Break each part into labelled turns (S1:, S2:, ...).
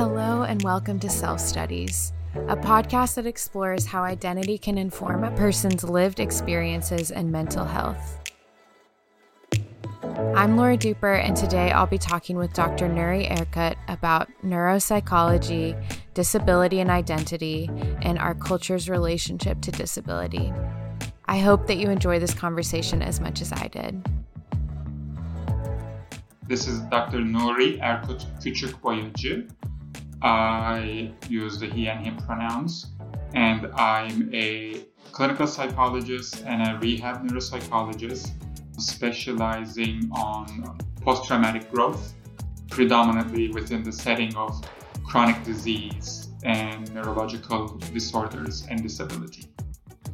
S1: Hello, and welcome to Self Studies, a podcast that explores how identity can inform a person's lived experiences and mental health. I'm Laura Duper, and today I'll be talking with Dr. Nuri Erkut about neuropsychology, disability and identity, and our culture's relationship to disability. I hope that you enjoy this conversation as much as I did.
S2: This is Dr. Nuri Erkut Küçükboyacı. I use the he and him pronouns, and I'm a clinical psychologist and a rehab neuropsychologist specializing on post traumatic growth, predominantly within the setting of chronic disease and neurological disorders and disability.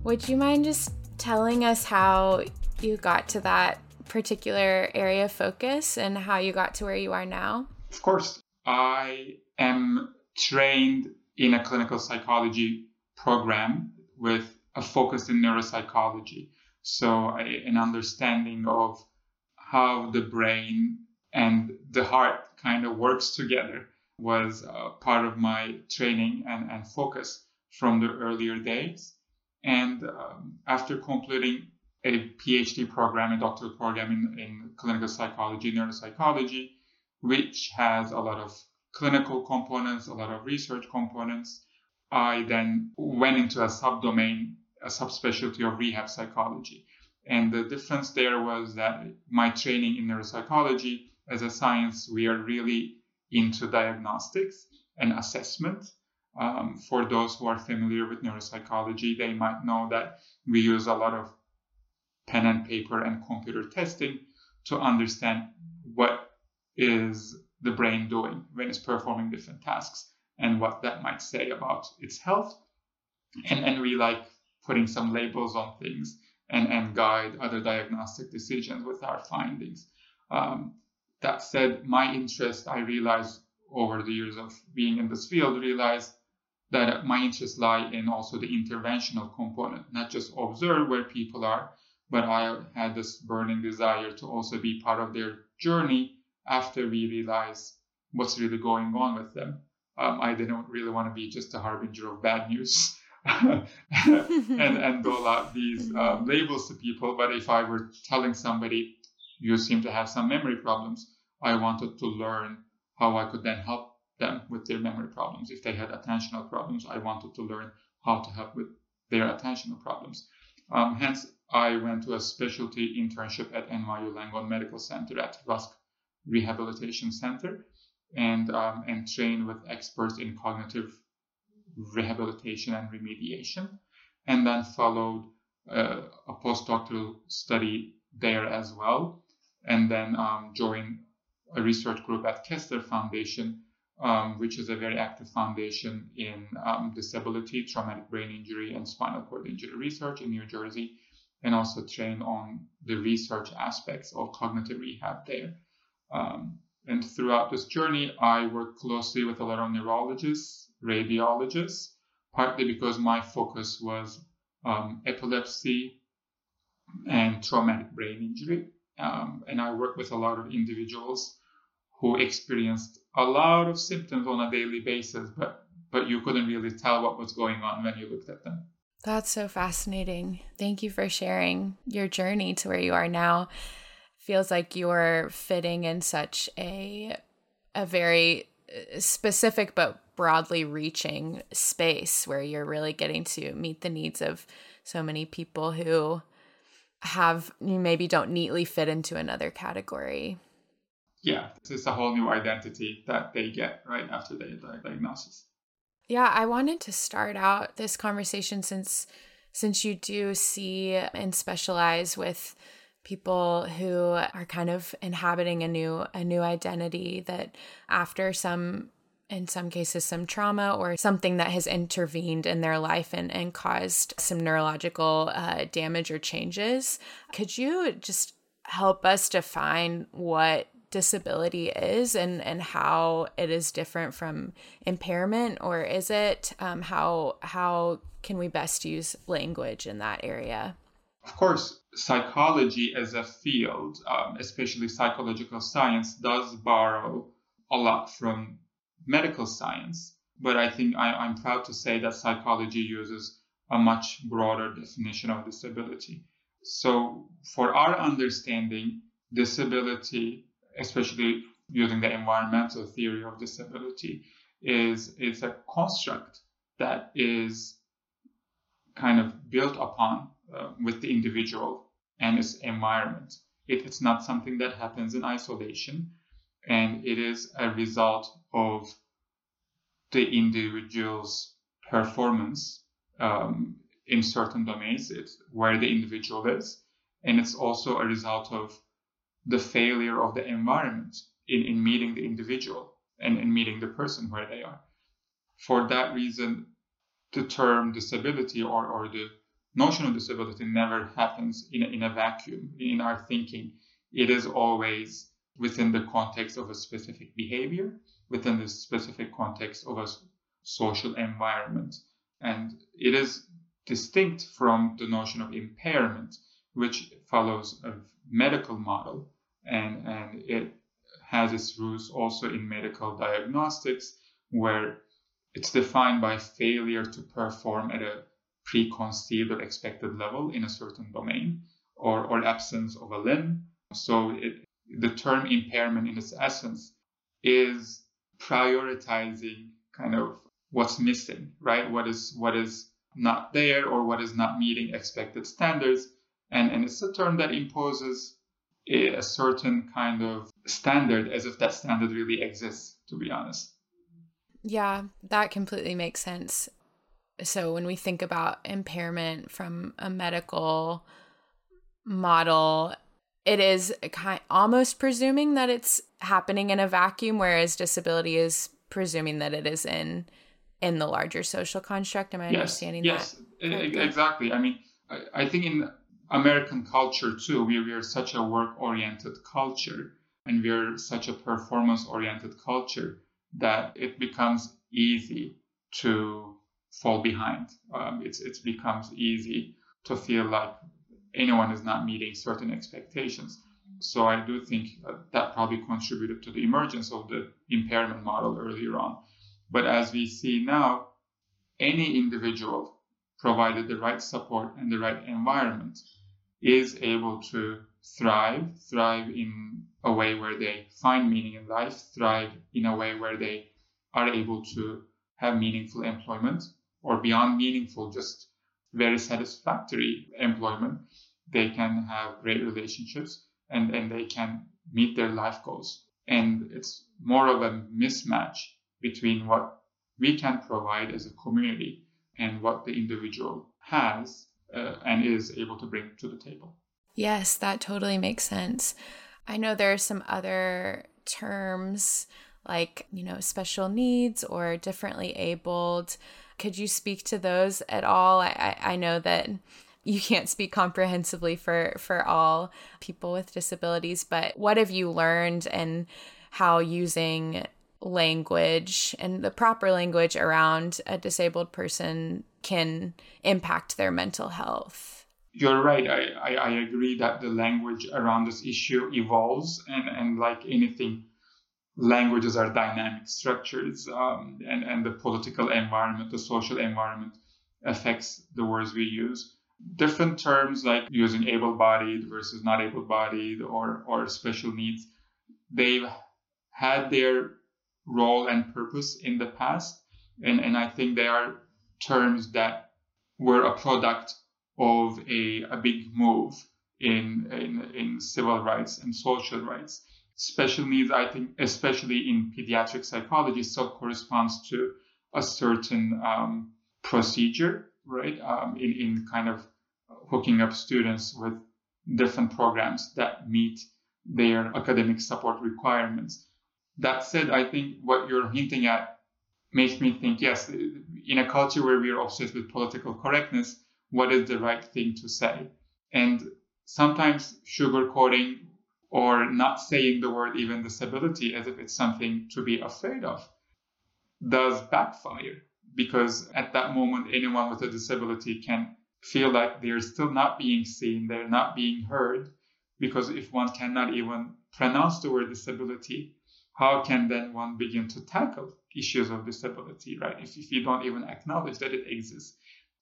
S1: Would you mind just telling us how you got to that particular area of focus and how you got to where you are now?
S2: Of course. I am trained in a clinical psychology program with a focus in neuropsychology. So, an understanding of how the brain and the heart kind of works together was part of my training and, and focus from the earlier days. And um, after completing a PhD program, a doctoral program in, in clinical psychology, neuropsychology, which has a lot of clinical components, a lot of research components. I then went into a subdomain, a subspecialty of rehab psychology. And the difference there was that my training in neuropsychology as a science, we are really into diagnostics and assessment. Um, for those who are familiar with neuropsychology, they might know that we use a lot of pen and paper and computer testing to understand what is the brain doing when it's performing different tasks and what that might say about its health. And, and we like putting some labels on things and, and guide other diagnostic decisions with our findings. Um, that said, my interest, I realized over the years of being in this field, realized that my interests lie in also the interventional component, not just observe where people are, but I had this burning desire to also be part of their journey after we realize what's really going on with them. Um, I don't really want to be just a harbinger of bad news and, and dole out these um, labels to people. But if I were telling somebody, you seem to have some memory problems, I wanted to learn how I could then help them with their memory problems. If they had attentional problems, I wanted to learn how to help with their attentional problems. Um, hence, I went to a specialty internship at NYU Langone Medical Center at Rusk Rehabilitation Center and, um, and train with experts in cognitive rehabilitation and remediation. And then followed uh, a postdoctoral study there as well. And then um, joined a research group at Kessler Foundation, um, which is a very active foundation in um, disability, traumatic brain injury, and spinal cord injury research in New Jersey, and also train on the research aspects of cognitive rehab there. Um, and throughout this journey, I worked closely with a lot of neurologists, radiologists, partly because my focus was um, epilepsy and traumatic brain injury. Um, and I worked with a lot of individuals who experienced a lot of symptoms on a daily basis, but but you couldn't really tell what was going on when you looked at them.
S1: That's so fascinating. Thank you for sharing your journey to where you are now feels like you're fitting in such a a very uh, specific but broadly reaching space where you're really getting to meet the needs of so many people who have you maybe don't neatly fit into another category.
S2: Yeah, it's a whole new identity that they get right after they diagnosis.
S1: Yeah, I wanted to start out this conversation since since you do see and specialize with people who are kind of inhabiting a new a new identity that after some in some cases some trauma or something that has intervened in their life and, and caused some neurological uh, damage or changes could you just help us define what disability is and and how it is different from impairment? Or is it um, how how can we best use language in that area?
S2: Of course, psychology as a field, um, especially psychological science, does borrow a lot from medical science. But I think I, I'm proud to say that psychology uses a much broader definition of disability. So, for our understanding, disability, especially using the environmental theory of disability, is, is a construct that is kind of built upon uh, with the individual and its environment. It, it's not something that happens in isolation, and it is a result of the individual's performance um, in certain domains. It's where the individual is, and it's also a result of the failure of the environment in, in meeting the individual and in meeting the person where they are. For that reason, the term disability or, or the notion of disability never happens in a, in a vacuum in our thinking. It is always within the context of a specific behavior, within the specific context of a social environment. And it is distinct from the notion of impairment, which follows a medical model and, and it has its roots also in medical diagnostics, where it's defined by failure to perform at a preconceived or expected level in a certain domain or, or absence of a limb. So it, the term impairment in its essence is prioritizing kind of what's missing, right? What is what is not there or what is not meeting expected standards. And, and it's a term that imposes a, a certain kind of standard as if that standard really exists, to be honest.
S1: Yeah, that completely makes sense. So when we think about impairment from a medical model, it is kind almost presuming that it's happening in a vacuum, whereas disability is presuming that it is in in the larger social construct. Am I
S2: yes,
S1: understanding
S2: yes,
S1: that?
S2: Yes, exactly. I mean, I, I think in American culture too, we, we are such a work oriented culture and we are such a performance oriented culture that it becomes easy to fall behind. Um, it's it becomes easy to feel like anyone is not meeting certain expectations. So I do think that probably contributed to the emergence of the impairment model earlier on. But as we see now, any individual, provided the right support and the right environment, is able to thrive, thrive in a way where they find meaning in life, thrive in a way where they are able to have meaningful employment or beyond meaningful, just very satisfactory employment. They can have great relationships and, and they can meet their life goals. And it's more of a mismatch between what we can provide as a community and what the individual has uh, and is able to bring to the table.
S1: Yes, that totally makes sense. I know there are some other terms like, you know, special needs or differently abled. Could you speak to those at all? I, I know that you can't speak comprehensively for for all people with disabilities, but what have you learned and how using language and the proper language around a disabled person can impact their mental health.
S2: You're right. I, I, I, agree that the language around this issue evolves, and, and like anything, languages are dynamic structures, um, and, and the political environment, the social environment affects the words we use. Different terms like using able bodied versus not able bodied or, or special needs, they've had their role and purpose in the past. And, and I think they are terms that were a product of a, a big move in, in, in civil rights and social rights. Special needs, I think, especially in pediatric psychology, still corresponds to a certain um, procedure, right? Um, in, in kind of hooking up students with different programs that meet their academic support requirements. That said, I think what you're hinting at makes me think yes, in a culture where we are obsessed with political correctness, what is the right thing to say? And sometimes sugarcoating or not saying the word even disability as if it's something to be afraid of does backfire because at that moment anyone with a disability can feel like they're still not being seen they're not being heard because if one cannot even pronounce the word disability how can then one begin to tackle issues of disability, right? If, if you don't even acknowledge that it exists,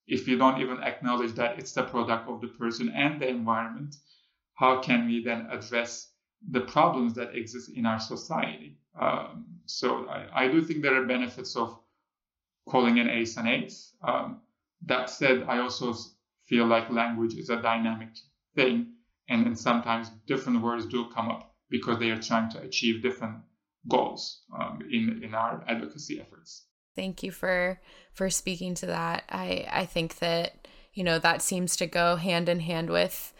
S2: if you don't even acknowledge that it's the product of the person and the environment, how can we then address the problems that exist in our society? Um, so I, I, do think there are benefits of calling an ace an ace. Um, that said, I also feel like language is a dynamic thing, and, and sometimes different words do come up because they are trying to achieve different goals um, in in our advocacy efforts.
S1: Thank you for for speaking to that. I I think that you know that seems to go hand in hand with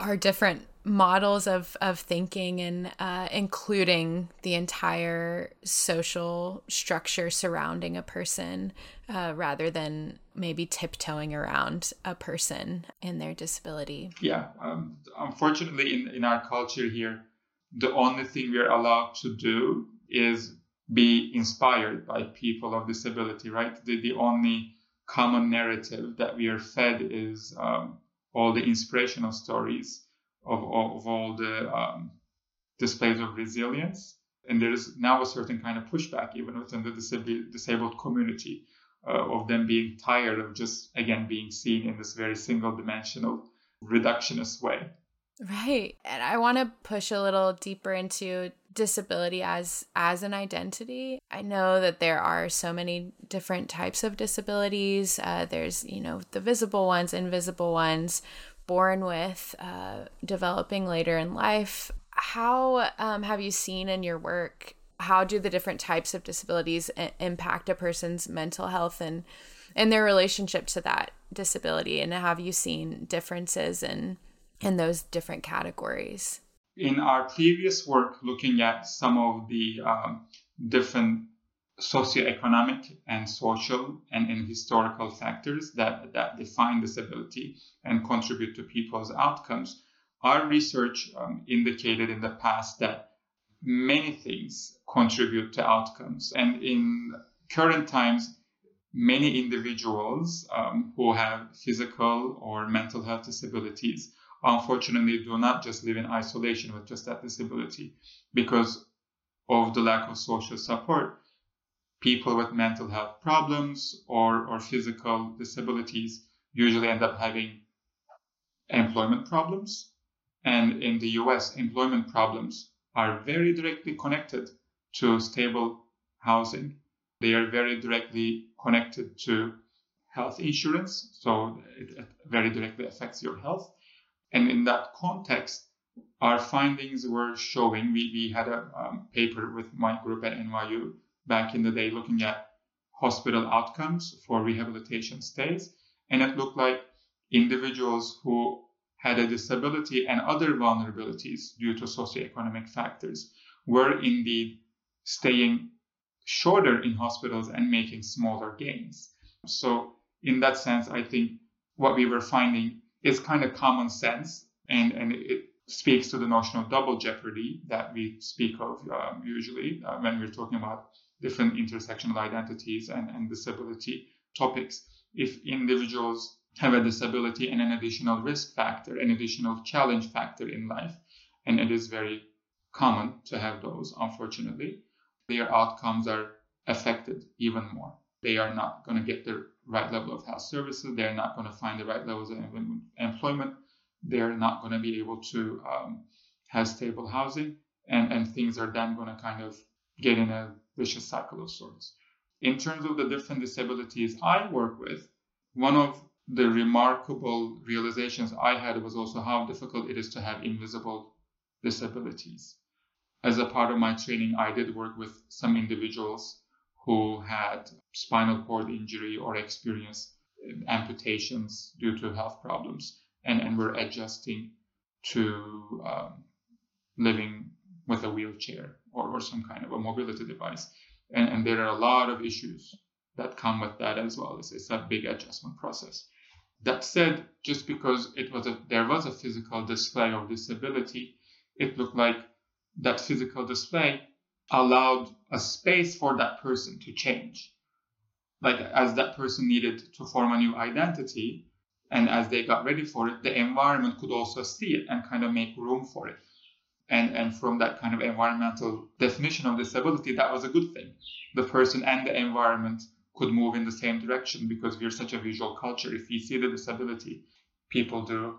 S1: our different models of of thinking and uh, including the entire social structure surrounding a person uh, rather than maybe tiptoeing around a person and their disability
S2: yeah um, unfortunately in, in our culture here the only thing we're allowed to do is be inspired by people of disability, right? The, the only common narrative that we are fed is um, all the inspirational stories of, of, all the um, displays of resilience. And there is now a certain kind of pushback, even within the disabled, disabled community, uh, of them being tired of just, again, being seen in this very single dimensional, reductionist way.
S1: Right. And I want to push a little deeper into disability as as an identity. I know that there are so many different types of disabilities. Uh, there's, you know, the visible ones, invisible ones, born with, uh, developing later in life. How um, have you seen in your work? How do the different types of disabilities I- impact a person's mental health and and their relationship to that disability? And have you seen differences in in those different categories?
S2: In our previous work, looking at some of the um, different socioeconomic and social and, and historical factors that, that define disability and contribute to people's outcomes, our research um, indicated in the past that many things contribute to outcomes. And in current times, many individuals um, who have physical or mental health disabilities unfortunately do not just live in isolation with just that disability because of the lack of social support. People with mental health problems or, or physical disabilities usually end up having employment problems. And in the US, employment problems are very directly connected to stable housing. They are very directly connected to health insurance, so it very directly affects your health. And in that context, our findings were showing we, we had a um, paper with my group at NYU back in the day looking at hospital outcomes for rehabilitation stays. And it looked like individuals who had a disability and other vulnerabilities due to socioeconomic factors were indeed staying shorter in hospitals and making smaller gains. So, in that sense, I think what we were finding is kind of common sense and, and it speaks to the notion of double jeopardy that we speak of um, usually uh, when we're talking about different intersectional identities and, and disability topics. If individuals have a disability and an additional risk factor, an additional challenge factor in life, and it is very common to have those, unfortunately, their outcomes are affected even more. They are not going to get the right level of health services. They're not going to find the right levels of employment. They're not going to be able to um, have stable housing, and, and things are then going to kind of get in a vicious cycle of sorts. In terms of the different disabilities I work with, one of the remarkable realizations I had was also how difficult it is to have invisible disabilities. As a part of my training, I did work with some individuals who had spinal cord injury or experienced amputations due to health problems and, and were adjusting to um, living with a wheelchair or, or some kind of a mobility device. And, and there are a lot of issues that come with that as well. It's, it's a big adjustment process. That said, just because it was a, there was a physical display of disability, it looked like that physical display allowed a space for that person to change. Like as that person needed to form a new identity, and as they got ready for it, the environment could also see it and kind of make room for it. And, and from that kind of environmental definition of disability, that was a good thing. The person and the environment could move in the same direction because we're such a visual culture. If we see the disability, people do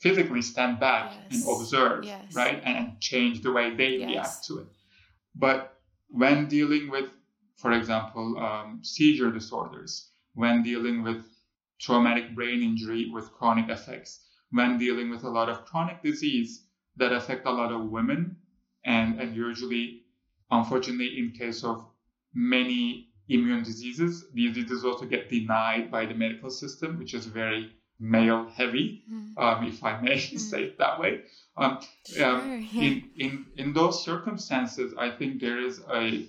S2: physically stand back yes. and observe, yes. right? And, and, change the way they yes. react to it. But when dealing with, for example, um, seizure disorders, when dealing with traumatic brain injury with chronic effects, when dealing with a lot of chronic disease that affect a lot of women, and, and usually, unfortunately, in case of many immune diseases, these diseases also get denied by the medical system, which is very male heavy, mm. um, if I may mm. say it that way. Um, sure, um, yeah. in, in, in those circumstances, I think there is a,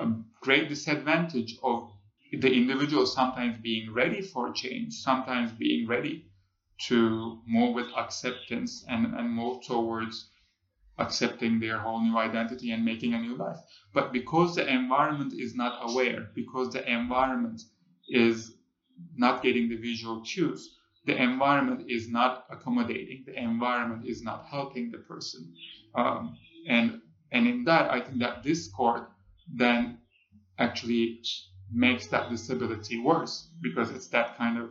S2: a great disadvantage of the individual sometimes being ready for change, sometimes being ready to move with acceptance and, and move towards accepting their whole new identity and making a new life. But because the environment is not aware, because the environment is not getting the visual cues, the environment is not accommodating, the environment is not helping the person. Um, and and in that, I think that discord then actually makes that disability worse because it's that kind of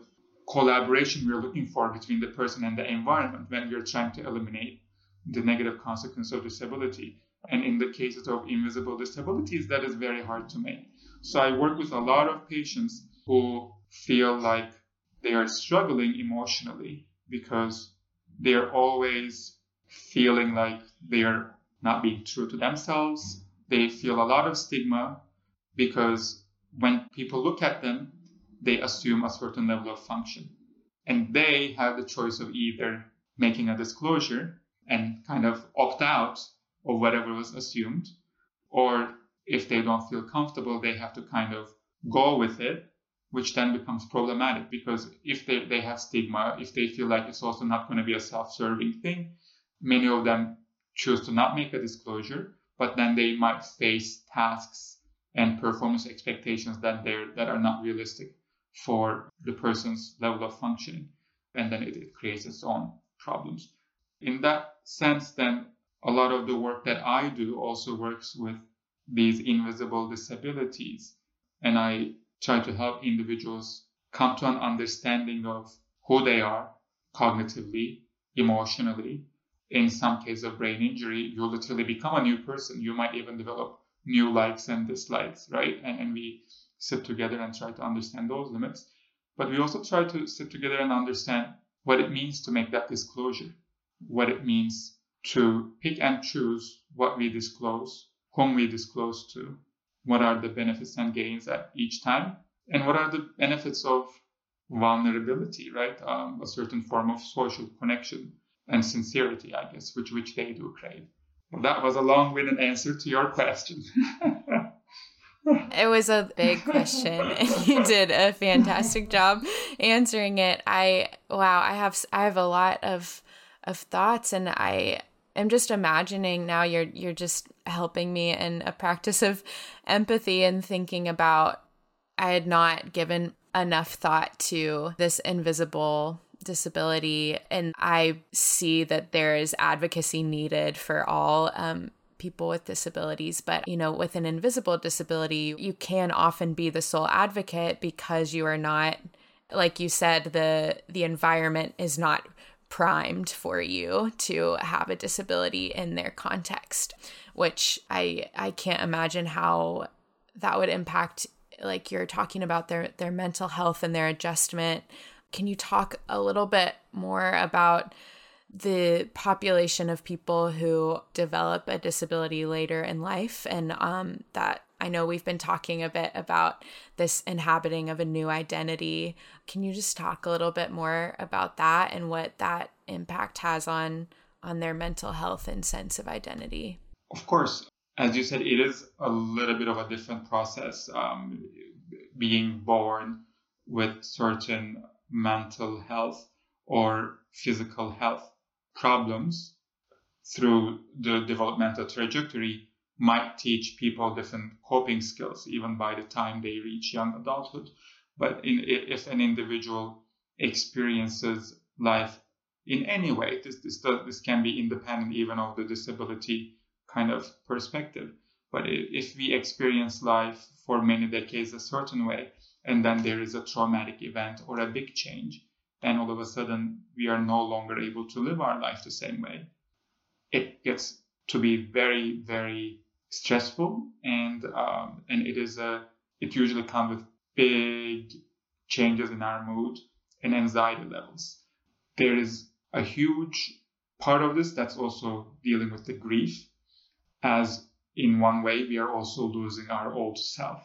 S2: collaboration we're looking for between the person and the environment when we're trying to eliminate the negative consequence of disability. And in the cases of invisible disabilities, that is very hard to make. So I work with a lot of patients who feel like they are struggling emotionally because they're always feeling like they're not being true to themselves. They feel a lot of stigma because when people look at them, they assume a certain level of function. And they have the choice of either making a disclosure and kind of opt out of whatever was assumed, or if they don't feel comfortable, they have to kind of go with it, which then becomes problematic because if they, they have stigma, if they feel like it's also not going to be a self serving thing, many of them choose to not make a disclosure, but then they might face tasks and performance expectations that they're, that are not realistic for the person's level of functioning and then it, it creates its own problems. In that sense then a lot of the work that i do also works with these invisible disabilities and i try to help individuals come to an understanding of who they are cognitively emotionally in some case of brain injury you literally become a new person you might even develop new likes and dislikes, right? And, and we sit together and try to understand those limits. But we also try to sit together and understand what it means to make that disclosure, what it means to pick and choose what we disclose, whom we disclose to, what are the benefits and gains at each time, and what are the benefits of vulnerability, right? Um, a certain form of social connection and sincerity, I guess, which which they do crave. Well, that was a long-winded answer to your question.
S1: it was a big question and you did a fantastic job answering it. I wow, I have I have a lot of of thoughts and I am just imagining now you're you're just helping me in a practice of empathy and thinking about I had not given enough thought to this invisible disability. And I see that there is advocacy needed for all um, people with disabilities. But, you know, with an invisible disability, you can often be the sole advocate because you are not, like you said, the the environment is not primed for you to have a disability in their context which i i can't imagine how that would impact like you're talking about their their mental health and their adjustment. Can you talk a little bit more about the population of people who develop a disability later in life and um, that I know we've been talking a bit about this inhabiting of a new identity. Can you just talk a little bit more about that and what that impact has on on their mental health and sense of identity?
S2: Of course, as you said, it is a little bit of a different process. Um, being born with certain mental health or physical health problems through the developmental trajectory might teach people different coping skills even by the time they reach young adulthood. But in, if an individual experiences life in any way. This, this, this can be independent even of the disability kind of perspective. But if we experience life for many decades a certain way, and then there is a traumatic event or a big change, then all of a sudden we are no longer able to live our life the same way. It gets to be very, very stressful, and um, and it is a it usually comes with big changes in our mood and anxiety levels. There is a huge part of this that's also dealing with the grief, as in one way we are also losing our old self,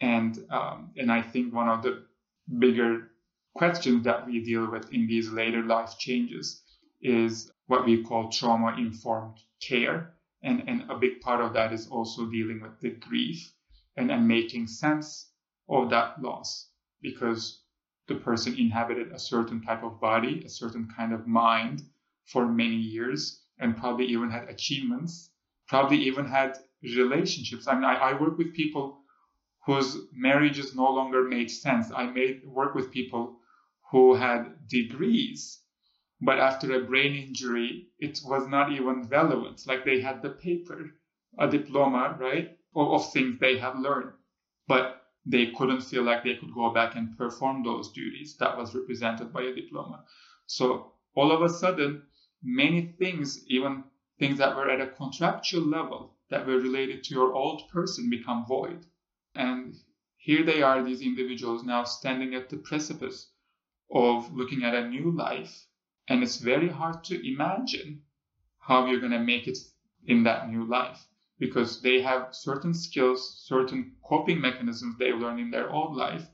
S2: and um, and I think one of the bigger questions that we deal with in these later life changes is what we call trauma informed care. And, and a big part of that is also dealing with the grief and, and making sense of that loss because the person inhabited a certain type of body, a certain kind of mind for many years, and probably even had achievements, probably even had relationships. I mean, I, I work with people whose marriages no longer made sense. I made work with people who had degrees, but after a brain injury, it was not even relevant. Like they had the paper, a diploma, right, of things they had learned, but they couldn't feel like they could go back and perform those duties that was represented by a diploma. So all of a sudden, many things, even things that were at a contractual level that were related to your old person, become void. And here they are, these individuals now standing at the precipice of looking at a new life. And it's very hard to imagine how you're going to make it in that new life because they have certain skills, certain coping mechanisms they learned in their old life.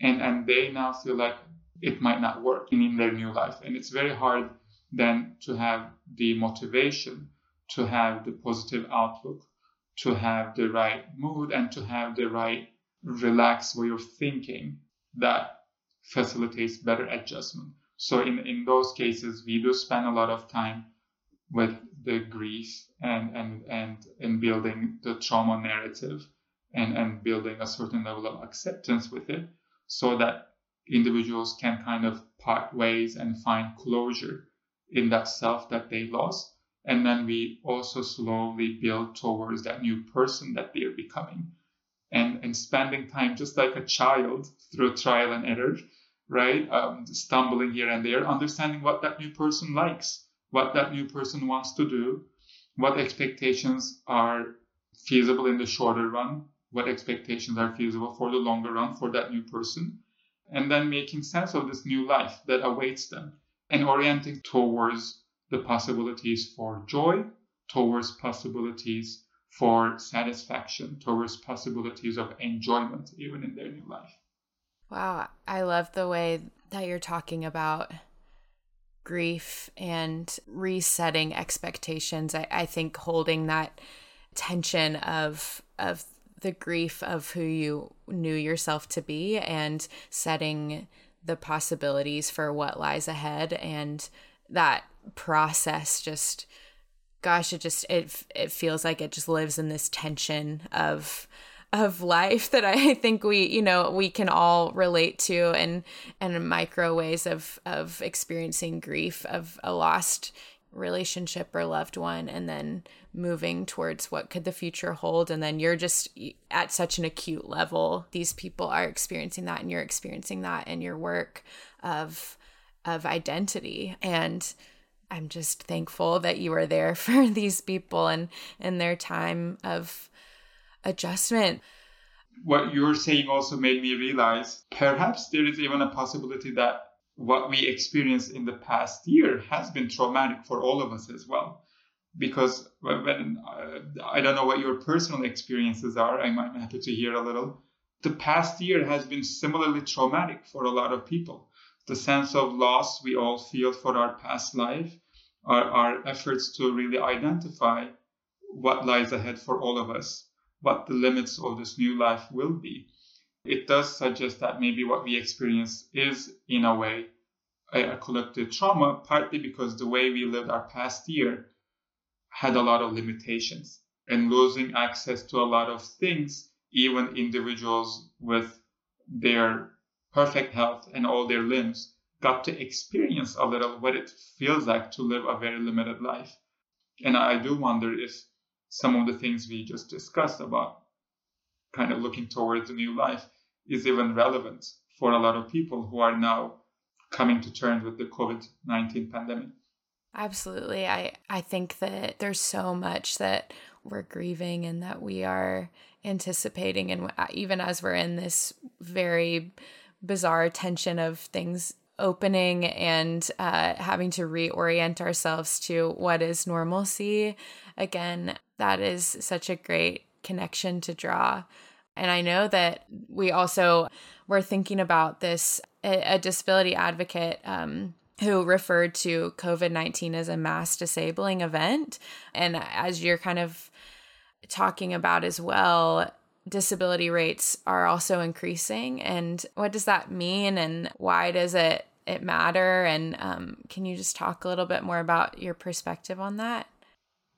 S2: And, and they now feel like it might not work in, in their new life. And it's very hard then to have the motivation, to have the positive outlook, to have the right mood, and to have the right relaxed way of thinking that facilitates better adjustment. So in, in those cases, we do spend a lot of time with the grief and, and, and in building the trauma narrative and, and building a certain level of acceptance with it so that individuals can kind of part ways and find closure in that self that they lost. And then we also slowly build towards that new person that they're becoming and, and spending time just like a child through trial and error, right? Um, stumbling here and there, understanding what that new person likes, what that new person wants to do, what expectations are feasible in the shorter run, what expectations are feasible for the longer run for that new person, and then making sense of this new life that awaits them and orienting towards the possibilities for joy, towards possibilities for satisfaction, towards possibilities of enjoyment, even in their new life.
S1: Wow, I love the way that you're talking about grief and resetting expectations. I, I think holding that tension of of the grief of who you knew yourself to be and setting the possibilities for what lies ahead and that process just gosh, it just it it feels like it just lives in this tension of of life that I think we, you know, we can all relate to and and micro ways of of experiencing grief of a lost relationship or loved one and then moving towards what could the future hold. And then you're just at such an acute level. These people are experiencing that and you're experiencing that in your work of of identity. And I'm just thankful that you are there for these people and in their time of adjustment.
S2: What you're saying also made me realize perhaps there is even a possibility that what we experienced in the past year has been traumatic for all of us as well. Because when uh, I don't know what your personal experiences are, I'm happy to hear a little. The past year has been similarly traumatic for a lot of people the sense of loss we all feel for our past life, our, our efforts to really identify what lies ahead for all of us, what the limits of this new life will be. It does suggest that maybe what we experience is, in a way, a, a collective trauma, partly because the way we lived our past year had a lot of limitations and losing access to a lot of things, even individuals with their perfect health and all their limbs got to experience experience a little what it feels like to live a very limited life. And I do wonder if some of the things we just discussed about kind of looking towards a new life is even relevant for a lot of people who are now coming to terms with the COVID 19 pandemic.
S1: Absolutely. I, I think that there's so much that we're grieving and that we are anticipating. And even as we're in this very bizarre tension of things opening and uh, having to reorient ourselves to what is normalcy, again, that is such a great connection to draw. And I know that we also were thinking about this, a, a disability advocate. Um, who referred to COVID 19 as a mass disabling event. And as you're kind of talking about as well, disability rates are also increasing. And what does that mean? And why does it, it matter? And um, can you just talk a little bit more about your perspective on that?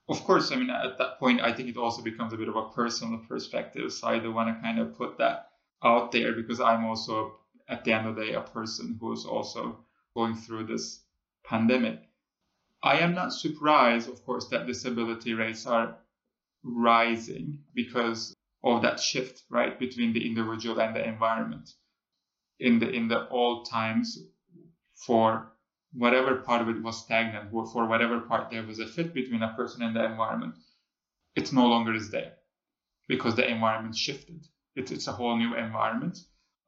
S2: Of course, I mean, at that point, I think it also becomes a bit of a personal perspective. So I don't want to kind of put that out there because I'm also, at the end of the day, a person who is also going through this pandemic. I am not surprised, of course, that disability rates are rising because of that shift, right, between the individual and the environment. In the in the old times, for whatever part of it was stagnant, or for whatever part there was a fit between a person and the environment, it no longer is there because the environment shifted. It's a whole new environment,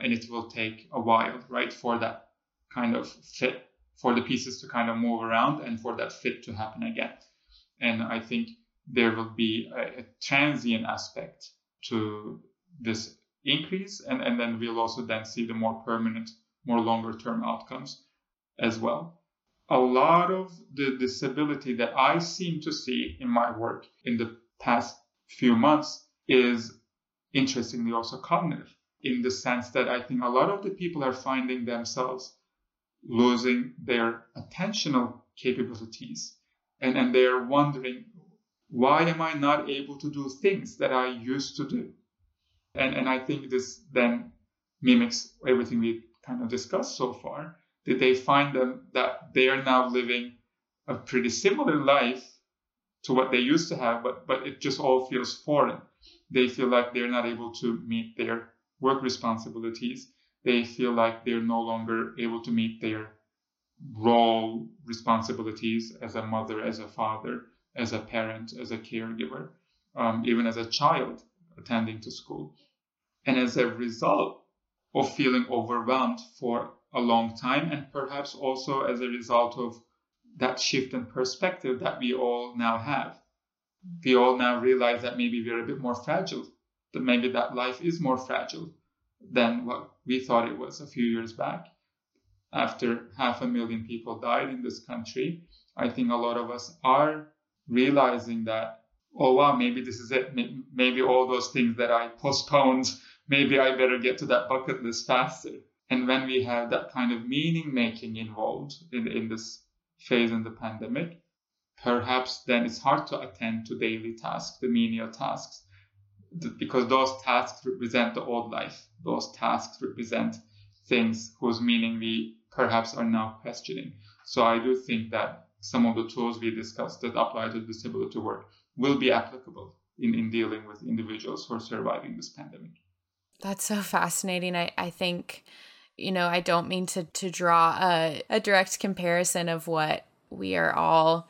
S2: and it will take a while, right, for that kind of fit for the pieces to kind of move around and for that fit to happen again. And I think there will be a, a transient aspect to this increase, and, and then we'll also then see the more permanent, more longer term outcomes as well. A lot of the disability that I seem to see in my work in the past few months is interestingly also cognitive in the sense that I think a lot of the people are finding themselves losing their attentional capabilities. And, and they're wondering, why am I not able to do things that I used to do? And, and I think this then mimics everything we kind of discussed so far, that they find them that they are now living a pretty similar life to what they used to have, but, but it just all feels foreign. They feel like they're not able to meet their work responsibilities they feel like they're no longer able to meet their role responsibilities as a mother, as a father, as a parent, as a caregiver, um, even as a child attending to school. And as a result of feeling overwhelmed for a long time, and perhaps also as a result of that shift in perspective that we all now have. We all now realize that maybe we're a bit more fragile, that maybe that life is more fragile, than what we thought it was a few years back. After half a million people died in this country, I think a lot of us are realizing that, oh wow, maybe this is it. Maybe all those things that I postponed, maybe I better get to that bucket list faster. And when we have that kind of meaning making involved in, in this phase in the pandemic, perhaps then it's hard to attend to daily tasks, the menial tasks because those tasks represent the old life. Those tasks represent things whose meaning we perhaps are now questioning. So I do think that some of the tools we discussed that apply to disability work will be applicable in, in dealing with individuals who are surviving this pandemic.
S1: That's so fascinating. I, I think, you know, I don't mean to, to draw a, a direct comparison of what we are all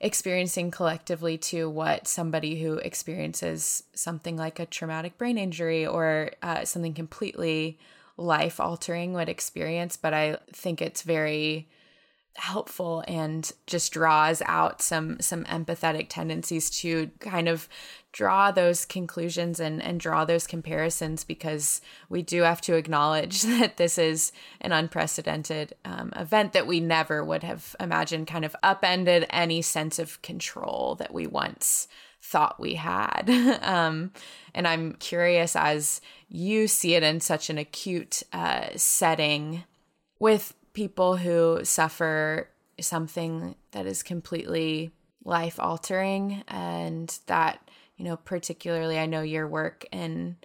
S1: experiencing collectively to what somebody who experiences something like a traumatic brain injury or uh, something completely life altering would experience. But I think it's very helpful and just draws out some some empathetic tendencies to kind of draw those conclusions and and draw those comparisons because we do have to acknowledge that this is an unprecedented um, event that we never would have imagined kind of upended any sense of control that we once thought we had. Um, and i'm curious as you see it in such an acute uh, setting with people who suffer something that is completely life altering and that you know particularly i know your work in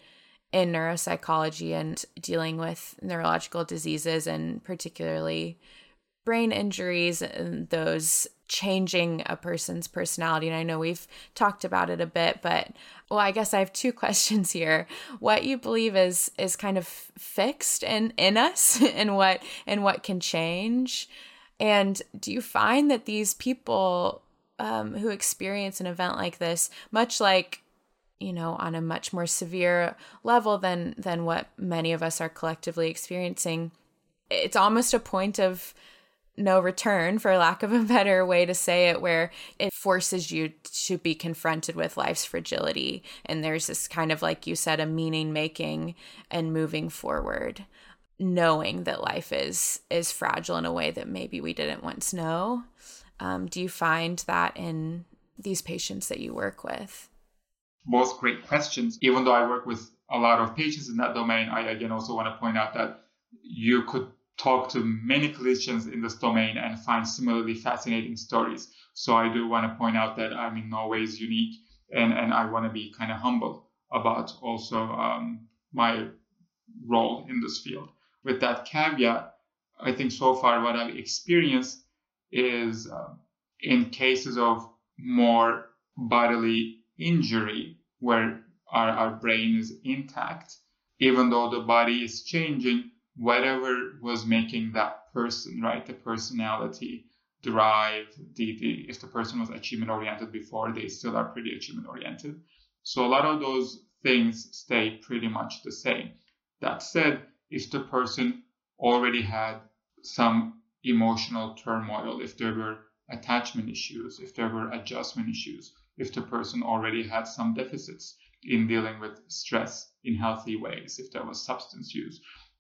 S1: in neuropsychology and dealing with neurological diseases and particularly brain injuries and those changing a person's personality. And I know we've talked about it a bit, but well, I guess I have two questions here. What you believe is is kind of fixed in in us and what and what can change. And do you find that these people um, who experience an event like this, much like you know on a much more severe level than than what many of us are collectively experiencing it's almost a point of no return for lack of a better way to say it where it forces you to be confronted with life's fragility. And there's this kind of like you said a meaning making and moving forward knowing that life is is fragile in a way that maybe we didn't once know. Um, do you find that in these patients that you work with?
S2: Both great questions. Even though i work with a lot of patients in that domain i again also want to point out that you could talk to many clinicians in this domain and find similarly fascinating stories. So I do want to point out that I'm in no ways unique and, and I want to be kind of humble about also um, my role in this field. With that caveat, I think so far what I've experienced is uh, in cases of more bodily injury where our, our brain is intact, even though the body is changing, whatever was making that person, right, the personality, drive, the, the if the person was achievement oriented before, they still are pretty achievement oriented. So a lot of those things stay pretty much the same. That said, if the person already had some emotional turmoil, if there were attachment issues, if there were adjustment issues, if the person already had some deficits in dealing with stress in healthy ways, if there was substance use,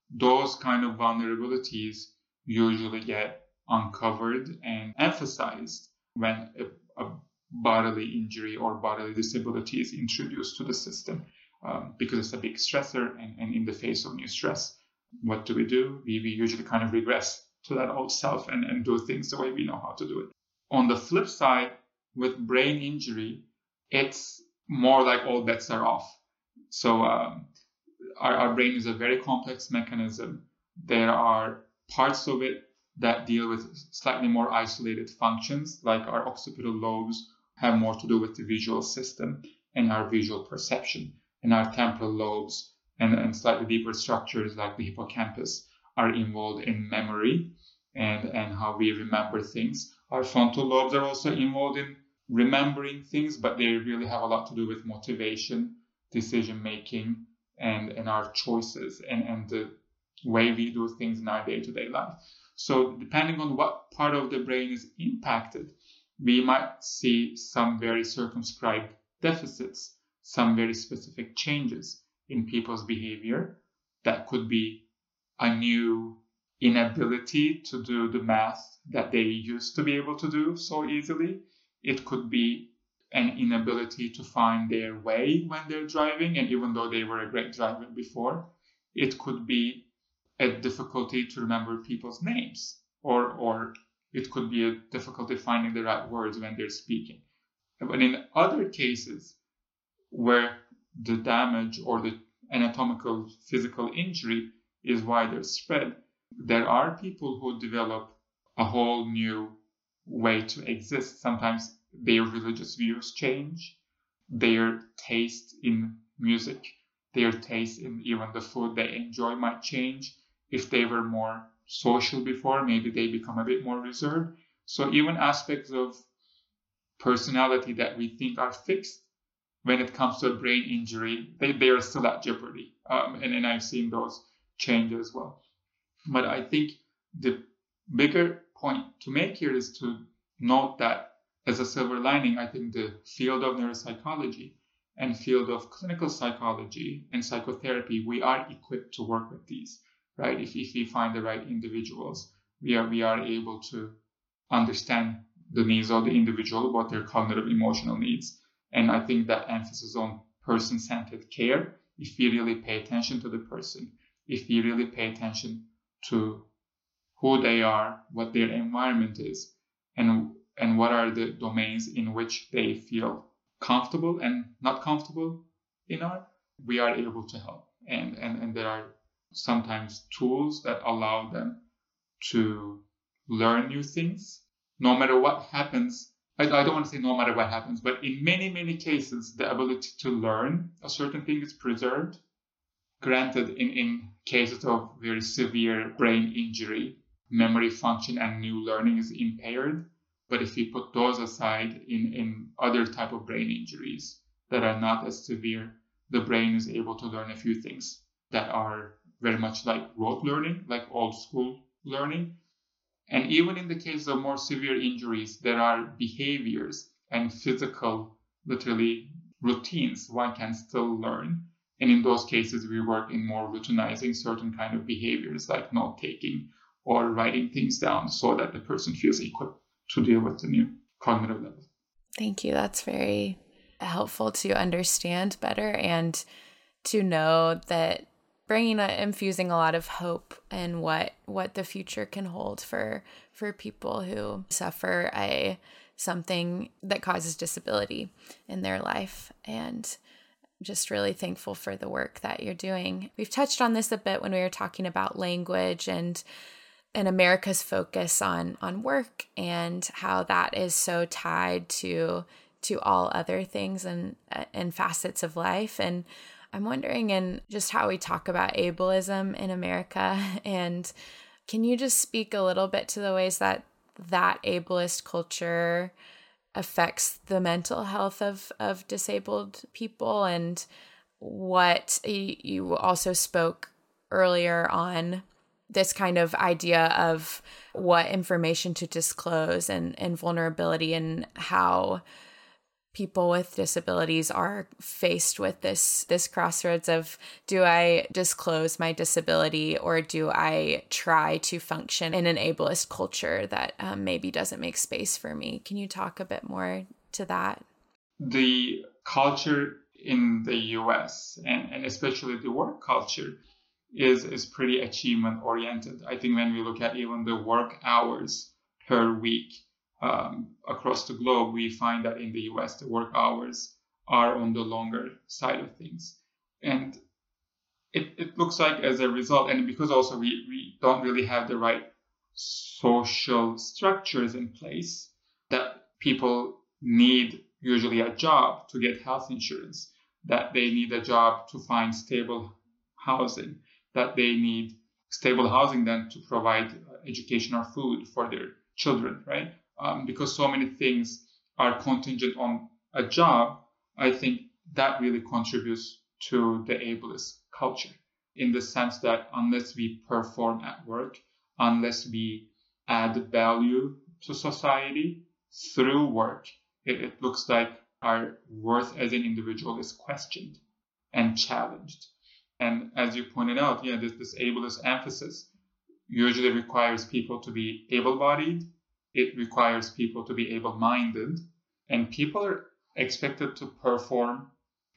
S2: those kind of vulnerabilities usually get uncovered and emphasized when a, a bodily injury or bodily disability is introduced to the system um, because it's a big stressor and, and in the face of new stress what do we do? We, we usually kind of regress to that old self and, and do things the way we know how to do it. On the flip side with brain injury it's more like all bets are off. So um, our, our brain is a very complex mechanism. There are parts of it that deal with slightly more isolated functions, like our occipital lobes have more to do with the visual system and our visual perception, and our temporal lobes and, and slightly deeper structures like the hippocampus are involved in memory and, and how we remember things. Our frontal lobes are also involved in remembering things, but they really have a lot to do with motivation, decision making, and, and our choices and, and the way we do things in our day to day life. So, depending on what part of the brain is impacted, we might see some very circumscribed deficits, some very specific changes in people's behavior. That could be a new inability to do the math that they used to be able to do so easily. It could be an inability to find their way when they're driving. And even though they were a great driver before, it could be a difficulty to remember people's names, or, or it could be a difficulty finding the right words when they're speaking. But in other cases where the damage or the anatomical physical injury is wider spread, there are people who develop a whole new way to exist. Sometimes their religious views change, their taste in music, their taste in even the food they enjoy might change. If they were more social before, maybe they become a bit more reserved. So even aspects of personality that we think are fixed when it comes to a brain injury, they, they are still at jeopardy. Um, and, and I've seen those change as well. But I think the bigger point to make here is to note that as a silver lining, I think the field of neuropsychology and field of clinical psychology and psychotherapy, we are equipped to work with these, right? If, if we find the right individuals, we are, we are able to understand the needs of the individual, what their cognitive emotional needs. And I think that emphasis on person centered care, if we really pay attention to the person, if we really pay attention to who they are, what their environment is, and and what are the domains in which they feel comfortable and not comfortable in art, we are able to help. And, and, and there are sometimes tools that allow them to learn new things. No matter what happens, I, I don't want to say no matter what happens, but in many, many cases, the ability to learn a certain thing is preserved. Granted, in, in cases of very severe brain injury, memory function and new learning is impaired. But if we put those aside in, in other type of brain injuries that are not as severe, the brain is able to learn a few things that are very much like rote learning, like old school learning. And even in the case of more severe injuries, there are behaviors and physical, literally routines one can still learn. And in those cases, we work in more routinizing certain kind of behaviors like note taking or writing things down so that the person feels equipped to deal with the new cognitive level.
S1: Thank you. That's very helpful to understand better and to know that bringing a, infusing a lot of hope in what what the future can hold for for people who suffer a something that causes disability in their life and just really thankful for the work that you're doing. We've touched on this a bit when we were talking about language and and America's focus on on work and how that is so tied to to all other things and and facets of life. And I'm wondering in just how we talk about ableism in America and can you just speak a little bit to the ways that that ableist culture affects the mental health of of disabled people and what you also spoke earlier on this kind of idea of what information to disclose and, and vulnerability and how people with disabilities are faced with this this crossroads of do I disclose my disability or do I try to function in an ableist culture that um, maybe doesn't make space for me? Can you talk a bit more to that?
S2: The culture in the US and, and especially the work culture is is pretty achievement oriented. I think when we look at even the work hours per week um, across the globe, we find that in the US the work hours are on the longer side of things, and it, it looks like as a result, and because also we, we don't really have the right social structures in place that people need usually a job to get health insurance, that they need a job to find stable housing, that they need stable housing then to provide education or food for their children, right? Um, because so many things are contingent on a job, I think that really contributes to the ableist culture in the sense that unless we perform at work, unless we add value to society through work, it, it looks like our worth as an individual is questioned and challenged. And as you pointed out, yeah, this, this ableist emphasis usually requires people to be able bodied, it requires people to be able minded, and people are expected to perform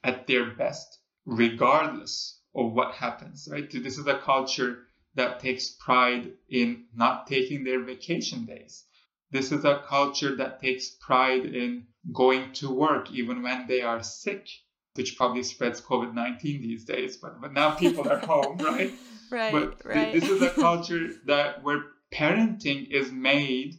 S2: at their best regardless of what happens, right? This is a culture that takes pride in not taking their vacation days. This is a culture that takes pride in going to work even when they are sick which probably spreads COVID 19 these days, but, but now people are home, right?
S1: Right.
S2: But
S1: right.
S2: Th- this is a culture that where parenting is made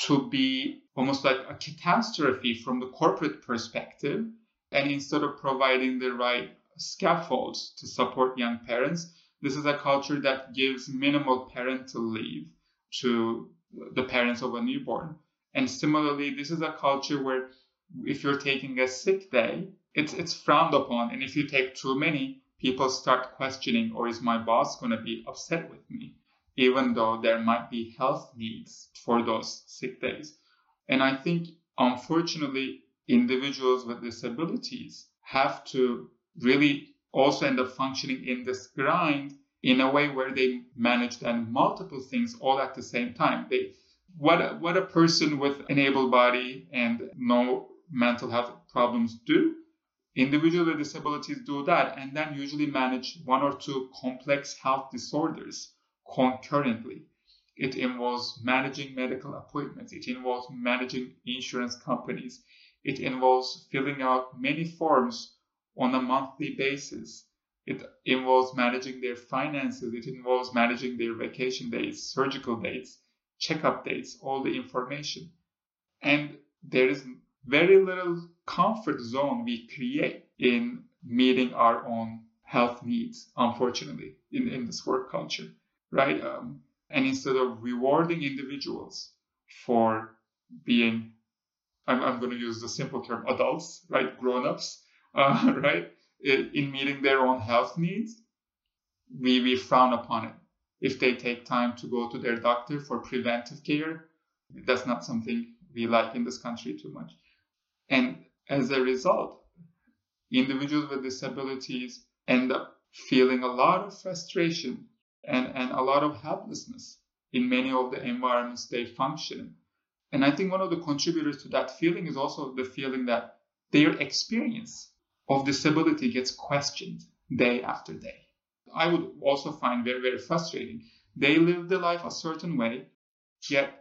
S2: to be almost like a catastrophe from the corporate perspective. And instead of providing the right scaffolds to support young parents, this is a culture that gives minimal parental leave to the parents of a newborn. And similarly, this is a culture where if you're taking a sick day, it's it's frowned upon and if you take too many people start questioning or is my boss going to be upset with me? Even though there might be health needs for those sick days. And i think unfortunately individuals with disabilities have to really also end up functioning in this grind in a way where they manage then multiple things all at the same time. They what a, what a person with an able body and no mental health problems do Individuals with disabilities do that and then usually manage one or two complex health disorders concurrently. It involves managing medical appointments, it involves managing insurance companies, it involves filling out many forms on a monthly basis. It involves managing their finances, it involves managing their vacation days, surgical dates, checkup dates, all the information. And there is very little comfort zone we create in meeting our own health needs, unfortunately, in, in this work culture, right? Um, and instead of rewarding individuals for being, I'm, I'm going to use the simple term, adults, right? Grown ups, uh, right? In meeting their own health needs, we, we frown upon it. If they take time to go to their doctor for preventive care, that's not something we like in this country too much. And as a result, individuals with disabilities end up feeling a lot of frustration and, and a lot of helplessness in many of the environments they function in. And I think one of the contributors to that feeling is also the feeling that their experience of disability gets questioned day after day. I would also find very, very frustrating. They live their life a certain way, yet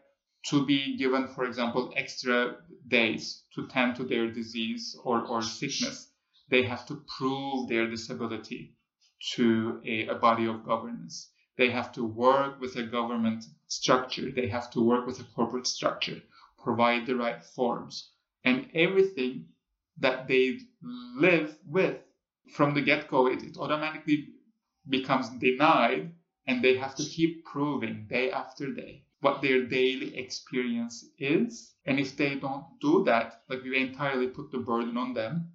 S2: to be given, for example, extra days to tend to their disease or, or sickness, they have to prove their disability to a, a body of governance. They have to work with a government structure. They have to work with a corporate structure, provide the right forms, and everything that they live with from the get go, it, it automatically becomes denied, and they have to keep proving day after day what their daily experience is. And if they don't do that, like we entirely put the burden on them,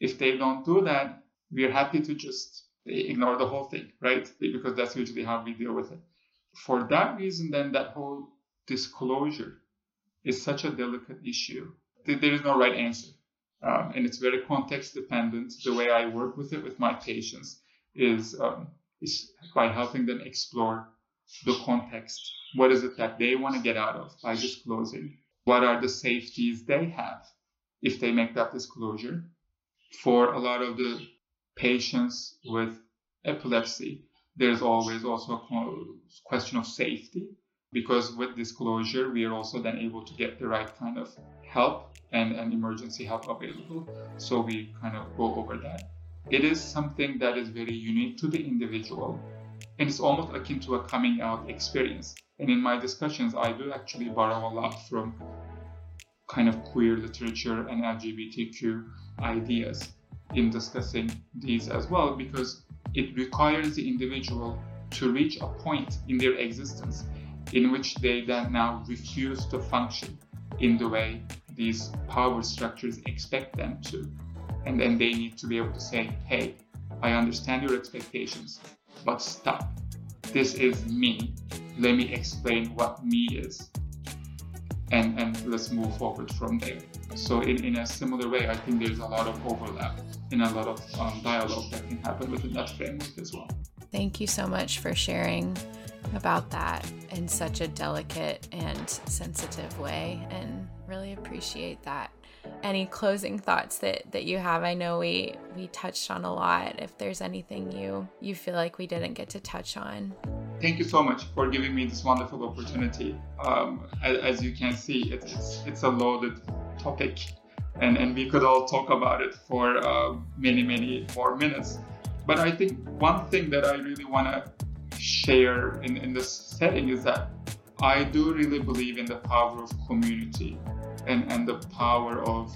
S2: if they don't do that, we're happy to just ignore the whole thing, right? Because that's usually how we deal with it. For that reason, then that whole disclosure is such a delicate issue. There is no right answer. Um, and it's very context dependent. The way I work with it with my patients is, um, is by helping them explore the context. What is it that they want to get out of by disclosing? What are the safeties they have if they make that disclosure? For a lot of the patients with epilepsy, there's always also a question of safety because with disclosure, we are also then able to get the right kind of help and, and emergency help available. So we kind of go over that. It is something that is very unique to the individual and it's almost akin to a coming out experience. And in my discussions, I do actually borrow a lot from kind of queer literature and LGBTQ ideas in discussing these as well because it requires the individual to reach a point in their existence in which they then now refuse to function in the way these power structures expect them to. And then they need to be able to say, hey, I understand your expectations, but stop. This is me. Let me explain what me is. And, and let's move forward from there. So, in, in a similar way, I think there's a lot of overlap in a lot of um, dialogue that can happen within that framework as well.
S1: Thank you so much for sharing about that in such a delicate and sensitive way, and really appreciate that. Any closing thoughts that that you have? I know we we touched on a lot. If there's anything you you feel like we didn't get to touch on.
S2: Thank you so much for giving me this wonderful opportunity. Um, as, as, you can see, it's, it's a loaded topic and, and we could all talk about it for uh, many, many more minutes. But I think one thing that I really want to share in, in this setting is that I do really believe in the power of community and, and the power of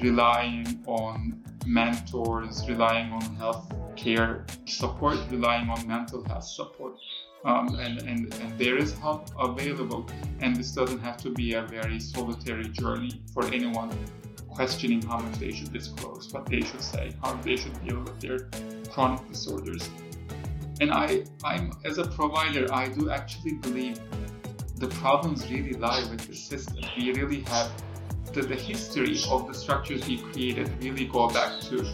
S2: relying on mentors, relying on health care support, relying on mental health support. Um, and, and, and there is help available, and this doesn't have to be a very solitary journey for anyone questioning how much they should disclose, what they should say, how they should deal with their chronic disorders. And I, I'm as a provider, I do actually believe the problems really lie with the system. We really have the, the history of the structures we created really go back to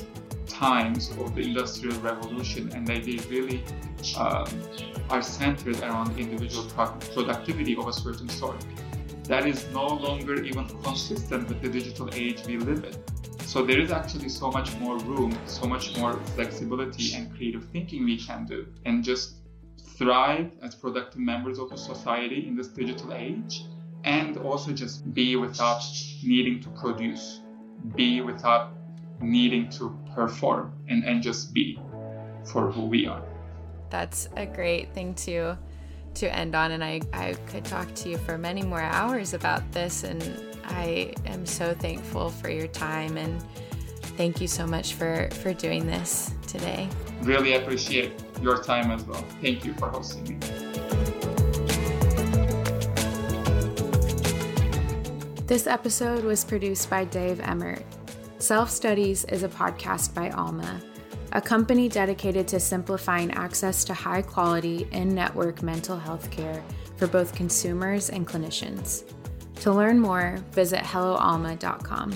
S2: times of the industrial revolution, and they, they really um, are centered around individual productivity of a certain sort that is no longer even consistent with the digital age we live in. So there is actually so much more room, so much more flexibility and creative thinking we can do and just thrive as productive members of society in this digital age and also just be without needing to produce, be without needing to perform and, and just be for who we are.
S1: That's a great thing to to end on, and I, I could talk to you for many more hours about this. And I am so thankful for your time and thank you so much for, for doing this today.
S2: Really appreciate your time as well. Thank you for hosting me.
S1: This episode was produced by Dave Emmert. Self Studies is a podcast by Alma, a company dedicated to simplifying access to high quality in network mental health care for both consumers and clinicians. To learn more, visit helloalma.com.